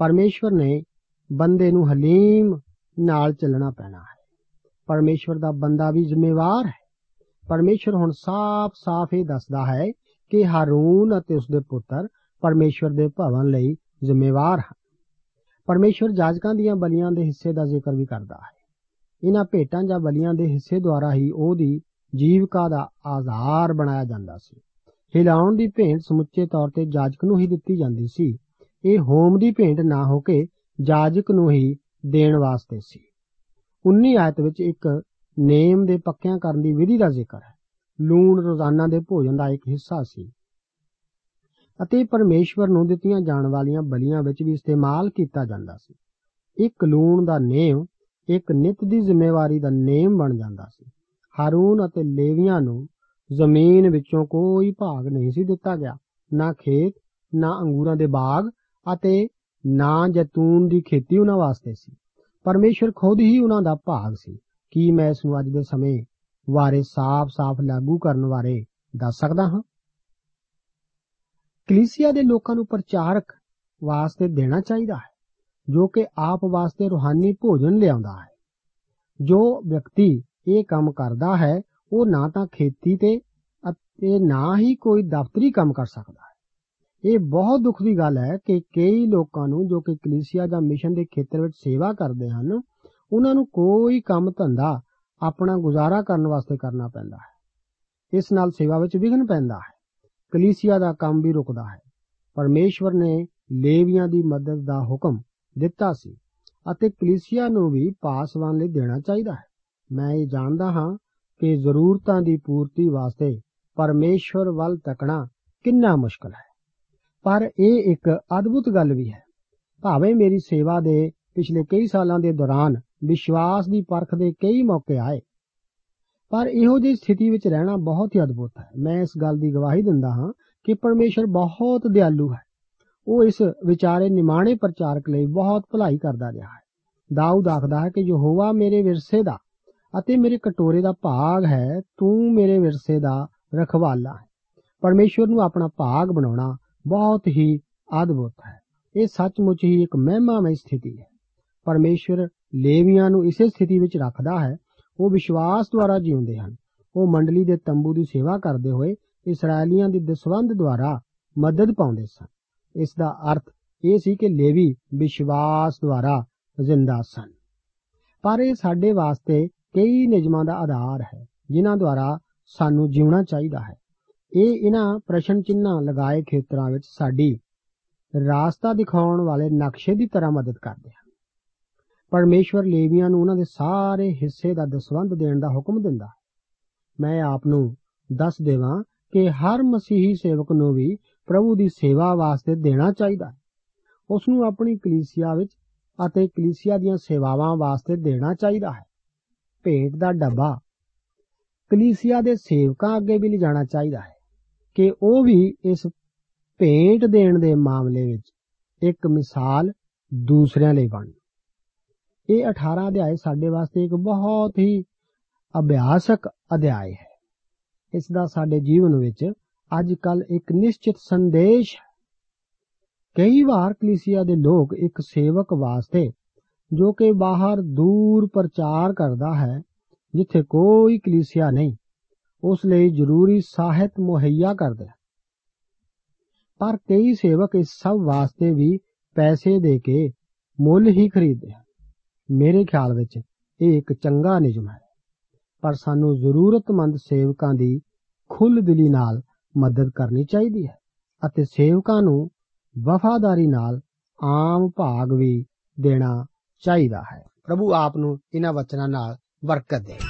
ਪਰਮੇਸ਼ਵਰ ਨੇ ਬੰਦੇ ਨੂੰ ਹਲੀਮ ਨਾਲ ਚੱਲਣਾ ਪੈਣਾ ਹੈ। ਪਰਮੇਸ਼ਵਰ ਦਾ ਬੰਦਾ ਵੀ ਜ਼ਿੰਮੇਵਾਰ ਹੈ। ਪਰਮੇਸ਼ਵਰ ਹੁਣ ਸਾਫ਼-ਸਾਫ਼ ਇਹ ਦੱਸਦਾ ਹੈ ਕਿ ਹਾਰੂਨ ਅਤੇ ਉਸਦੇ ਪੁੱਤਰ ਪਰਮੇਸ਼ਵਰ ਦੇ ਭਵਨ ਲਈ ਜ਼ਿੰਮੇਵਾਰ ਹਨ। ਪਰਮੇਸ਼ਵਰ ਜਾਜਕਾਂ ਦੀਆਂ ਬਲੀਆਂ ਦੇ ਹਿੱਸੇ ਦਾ ਜ਼ਿਕਰ ਵੀ ਕਰਦਾ ਹੈ। ਇਹਨਾਂ ਭੇਟਾਂ ਜਾਂ ਬਲੀਆਂ ਦੇ ਹਿੱਸੇ ਦੁਆਰਾ ਹੀ ਉਹਦੀ ਜੀਵਕਾ ਦਾ ਆਧਾਰ ਬਣਾਇਆ ਜਾਂਦਾ ਸੀ। ਹਿਲਾਉਣ ਦੀ ਭੇਂਟ ਸਮੁੱਚੇ ਤੌਰ ਤੇ ਜਾਜਕ ਨੂੰ ਹੀ ਦਿੱਤੀ ਜਾਂਦੀ ਸੀ। ਇਹ ਹੋਮ ਦੀ ਭੇਂਟ ਨਾ ਹੋ ਕੇ ਜਾਜਕ ਨੂੰ ਹੀ ਦੇਣ ਵਾਸਤੇ ਸੀ। 19 ਆਇਤ ਵਿੱਚ ਇੱਕ ਨੇਮ ਦੇ ਪੱਕਿਆਂ ਕਰਨ ਦੀ ਵਿਧੀ ਦਾ ਜ਼ਿਕਰ ਹੈ। ਲੂਣ ਰੋਜ਼ਾਨਾ ਦੇ ਭੋਜਨ ਦਾ ਇੱਕ ਹਿੱਸਾ ਸੀ। ਅਤੇ ਪਰਮੇਸ਼ਵਰ ਨੂੰ ਦਿੱਤੀਆਂ ਜਾਣ ਵਾਲੀਆਂ ਬਲੀਆਂ ਵਿੱਚ ਵੀ ਇਸਤੇਮਾਲ ਕੀਤਾ ਜਾਂਦਾ ਸੀ। ਇੱਕ ਲੂਣ ਦਾ ਨੇਮ, ਇੱਕ ਨਿਤ ਦੀ ਜ਼ਿੰਮੇਵਾਰੀ ਦਾ ਨੇਮ ਬਣ ਜਾਂਦਾ ਸੀ। ਹਾਰੂਨ ਅਤੇ ਲੇਵੀਆਂ ਨੂੰ ਜ਼ਮੀਨ ਵਿੱਚੋਂ ਕੋਈ ਭਾਗ ਨਹੀਂ ਸੀ ਦਿੱਤਾ ਗਿਆ। ਨਾ ਖੇਤ, ਨਾ ਅੰਗੂਰਾਂ ਦੇ ਬਾਗ ਅਤੇ ਨਾ ਜੈਤੂਨ ਦੀ ਖੇਤੀ ਉਹਨਾਂ ਵਾਸਤੇ ਸੀ। ਪਰਮੇਸ਼ਰ ਖੁਦ ਹੀ ਉਹਨਾਂ ਦਾ ਭਾਗ ਸੀ ਕੀ ਮੈਂ ਇਸ ਨੂੰ ਅੱਜ ਦੇ ਸਮੇਂ ਬਾਰੇ ਸਾਫ਼-ਸਾਫ਼ ਲਾਗੂ ਕਰਨ ਬਾਰੇ ਦੱਸ ਸਕਦਾ ਹਾਂ। ਕਲੀਸਿਆ ਦੇ ਲੋਕਾਂ ਨੂੰ ਪ੍ਰਚਾਰਕ ਵਾਸਤੇ ਦੇਣਾ ਚਾਹੀਦਾ ਹੈ, ਜੋ ਕਿ ਆਪ ਵਾਸਤੇ ਰੂਹਾਨੀ ਭੋਜਨ ਲਿਆਉਂਦਾ ਹੈ। ਜੋ ਵਿਅਕਤੀ ਇਹ ਕੰਮ ਕਰਦਾ ਹੈ, ਉਹ ਨਾ ਤਾਂ ਖੇਤੀ ਤੇ ਅਤੇ ਨਾ ਹੀ ਕੋਈ ਦਫ਼ਤਰੀ ਕੰਮ ਕਰ ਸਕਦਾ ਹੈ। ਇਹ ਬਹੁਤ ਦੁੱਖ ਦੀ ਗੱਲ ਹੈ ਕਿ ਕਈ ਲੋਕਾਂ ਨੂੰ ਜੋ ਕਿ ਕਲੀਸਿਆ ਜਾਂ ਮਿਸ਼ਨ ਦੇ ਖੇਤਰ ਵਿੱਚ ਸੇਵਾ ਕਰਦੇ ਹਨ, ਉਹਨਾਂ ਨੂੰ ਕੋਈ ਕੰਮ ਧੰਦਾ ਆਪਣਾ ਗੁਜ਼ਾਰਾ ਕਰਨ ਵਾਸਤੇ ਕਰਨਾ ਪੈਂਦਾ ਹੈ। ਇਸ ਨਾਲ ਸੇਵਾ ਵਿੱਚ ਵਿਘਨ ਪੈਂਦਾ ਹੈ। ਕਲੀਸਿਆ ਦਾ ਕੰਮ ਵੀ ਰੁਕਦਾ ਹੈ। ਪਰਮੇਸ਼ਵਰ ਨੇ ਲੇਵੀਆਂ ਦੀ ਮਦਦ ਦਾ ਹੁਕਮ ਦਿੱਤਾ ਸੀ ਅਤੇ ਕਲੀਸਿਆ ਨੂੰ ਵੀ ਪਾਸਵਾਨ ਲਈ ਦੇਣਾ ਚਾਹੀਦਾ ਹੈ। ਮੈਂ ਇਹ ਜਾਣਦਾ ਹਾਂ ਕਿ ਜ਼ਰੂਰਤਾਂ ਦੀ ਪੂਰਤੀ ਵਾਸਤੇ ਪਰਮੇਸ਼ਵਰ ਵੱਲ ਤੱਕਣਾ ਕਿੰਨਾ ਮੁਸ਼ਕਲ ਹੈ। ਪਰ ਇਹ ਇੱਕ ਅਦਭੁਤ ਗੱਲ ਵੀ ਹੈ। ਭਾਵੇਂ ਮੇਰੀ ਸੇਵਾ ਦੇ ਪਿਛਲੇ ਕਈ ਸਾਲਾਂ ਦੇ ਦੌਰਾਨ ਵਿਸ਼ਵਾਸ ਦੀ ਪਰਖ ਦੇ ਕਈ ਮੌਕੇ ਆਏ, ਪਰ ਇਹੋ ਜਿਹੀ ਸਥਿਤੀ ਵਿੱਚ ਰਹਿਣਾ ਬਹੁਤ ਹੀ ਅਦਭੁਤ ਹੈ। ਮੈਂ ਇਸ ਗੱਲ ਦੀ ਗਵਾਹੀ ਦਿੰਦਾ ਹਾਂ ਕਿ ਪਰਮੇਸ਼ਰ ਬਹੁਤ ਦਿਆਲੂ ਹੈ। ਉਹ ਇਸ ਵਿਚਾਰੇ ਨਿਮਾਣੇ ਪ੍ਰਚਾਰਕ ਲਈ ਬਹੁਤ ਭਲਾਈ ਕਰਦਾ ਰਿਹਾ ਹੈ। ਦਾਊਦ ਆਖਦਾ ਹੈ ਕਿ ਯਹੋਵਾ ਮੇਰੇ ਵਿਰਸੇ ਦਾ ਅਤੇ ਮੇਰੇ ਕਟੋਰੇ ਦਾ ਭਾਗ ਹੈ, ਤੂੰ ਮੇਰੇ ਵਿਰਸੇ ਦਾ ਰਖਵਾਲਾ ਹੈ। ਪਰਮੇਸ਼ਵਰ ਨੂੰ ਆਪਣਾ ਭਾਗ ਬਣਾਉਣਾ ਬਹੁਤ ਹੀ ਅਦਭੁਤ ਹੈ। ਇਹ ਸੱਚਮੁੱਚ ਹੀ ਇੱਕ ਮਹਿਮਾਮਈ ਸਥਿਤੀ ਹੈ। ਪਰਮੇਸ਼ਰ ਲੇਵੀਆਂ ਨੂੰ ਇਸੇ ਸਥਿਤੀ ਵਿੱਚ ਰੱਖਦਾ ਹੈ। ਉਹ ਵਿਸ਼ਵਾਸ ਦੁਆਰਾ ਜੀਉਂਦੇ ਹਨ। ਉਹ ਮੰਡਲੀ ਦੇ ਤੰਬੂ ਦੀ ਸੇਵਾ ਕਰਦੇ ਹੋਏ ਇਸرائیਲੀਆਂ ਦੀ ਦਸਵੰਦ ਦੁਆਰਾ ਮਦਦ ਪਾਉਂਦੇ ਸਨ। ਇਸ ਦਾ ਅਰਥ ਇਹ ਸੀ ਕਿ ਲੇਵੀ ਵਿਸ਼ਵਾਸ ਦੁਆਰਾ ਜ਼ਿੰਦਾ ਸਨ। ਪਰ ਇਹ ਸਾਡੇ ਵਾਸਤੇ ਕਈ ਨਿਯਮਾਂ ਦਾ ਆਧਾਰ ਹੈ, ਜਿਨ੍ਹਾਂ ਦੁਆਰਾ ਸਾਨੂੰ ਜੀਉਣਾ ਚਾਹੀਦਾ ਹੈ। ਇਹ ਇਹਨਾਂ ਪ੍ਰਸ਼ਨ ਚਿੰਨ੍ਹਾਂ ਲਗਾਏ ਖੇਤਰਾਂ ਵਿੱਚ ਸਾਡੀ ਰਾਸਤਾ ਦਿਖਾਉਣ ਵਾਲੇ ਨਕਸ਼ੇ ਦੀ ਤਰ੍ਹਾਂ ਮਦਦ ਕਰਦੇ ਹਨ। ਪਰਮੇਸ਼ਵਰ ਲੇਵੀਆਂ ਨੂੰ ਉਹਨਾਂ ਦੇ ਸਾਰੇ ਹਿੱਸੇ ਦਾ ਦਸਵੰਧ ਦੇਣ ਦਾ ਹੁਕਮ ਦਿੰਦਾ ਹੈ। ਮੈਂ ਆਪ ਨੂੰ ਦੱਸ ਦੇਵਾਂ ਕਿ ਹਰ ਮਸੀਹੀ ਸੇਵਕ ਨੂੰ ਵੀ ਪ੍ਰਭੂ ਦੀ ਸੇਵਾ ਵਾਸਤੇ ਦੇਣਾ ਚਾਹੀਦਾ ਹੈ। ਉਸ ਨੂੰ ਆਪਣੀ ਕਲੀਸਿਆ ਵਿੱਚ ਅਤੇ ਕਲੀਸਿਆ ਦੀਆਂ ਸੇਵਾਵਾਂ ਵਾਸਤੇ ਦੇਣਾ ਚਾਹੀਦਾ ਹੈ। ਭੇਟ ਦਾ ਡੱਬਾ। ਕਲੀਸਿਆ ਦੇ ਸੇਵਕਾਂ ਅੱਗੇ ਵੀ ਲਿਜਾਣਾ ਚਾਹੀਦਾ ਹੈ। ਕਿ ਉਹ ਵੀ ਇਸ ਭੇਟ ਦੇਣ ਦੇ ਮਾਮਲੇ ਵਿੱਚ ਇੱਕ ਮਿਸਾਲ ਦੂਸਰਿਆਂ ਲਈ ਬਣ। ਇਹ 18 ਅਧਿਆਏ ਸਾਡੇ ਵਾਸਤੇ ਇੱਕ ਬਹੁਤ ਹੀ ਅਭਿਆਸਕ ਅਧਿਆਇ ਹੈ। ਇਸ ਦਾ ਸਾਡੇ ਜੀਵਨ ਵਿੱਚ ਅੱਜ ਕੱਲ ਇੱਕ ਨਿਸ਼ਚਿਤ ਸੰਦੇਸ਼ ਹੈ। ਕਈ ਵਾਰ ਕਲੀਸਿਆ ਦੇ ਲੋਕ ਇੱਕ ਸੇਵਕ ਵਾਸਤੇ ਜੋ ਕਿ ਬਾਹਰ ਦੂਰ ਪ੍ਰਚਾਰ ਕਰਦਾ ਹੈ, ਜਿੱਥੇ ਕੋਈ ਕਲੀਸਿਆ ਨਹੀਂ ਉਸ ਲਈ ਜ਼ਰੂਰੀ ਸਾਹਿਤ ਮੁਹੱਈਆ ਕਰਦੇ ਹਨ ਪਰ ਕਈ ਸੇਵਕ ਇਸ ਸਭ ਵਾਸਤੇ ਵੀ ਪੈਸੇ ਦੇ ਕੇ ਮੁੱਲ ਹੀ ਖਰੀਦਦੇ ਹਨ ਮੇਰੇ ਖਿਆਲ ਵਿੱਚ ਇਹ ਇੱਕ ਚੰਗਾ ਨਿਯਮ ਹੈ। ਪਰ ਸਾਨੂੰ ਜ਼ਰੂਰਤਮੰਦ ਸੇਵਕਾਂ ਦੀ ਖੁੱਲ੍ਹ ਦਿਲੀ ਨਾਲ ਮਦਦ ਕਰਨੀ ਚਾਹੀਦੀ ਹੈ ਅਤੇ ਸੇਵਕਾਂ ਨੂੰ ਵਫਾਦਾਰੀ ਨਾਲ ਆਮ ਭਾਗ ਵੀ ਦੇਣਾ ਚਾਹੀਦਾ ਹੈ। ਪ੍ਰਭੂ ਆਪ ਨੂੰ ਇਹਨਾਂ ਵਚਨਾਂ ਨਾਲ ਬਰਕਤ ਦੇ।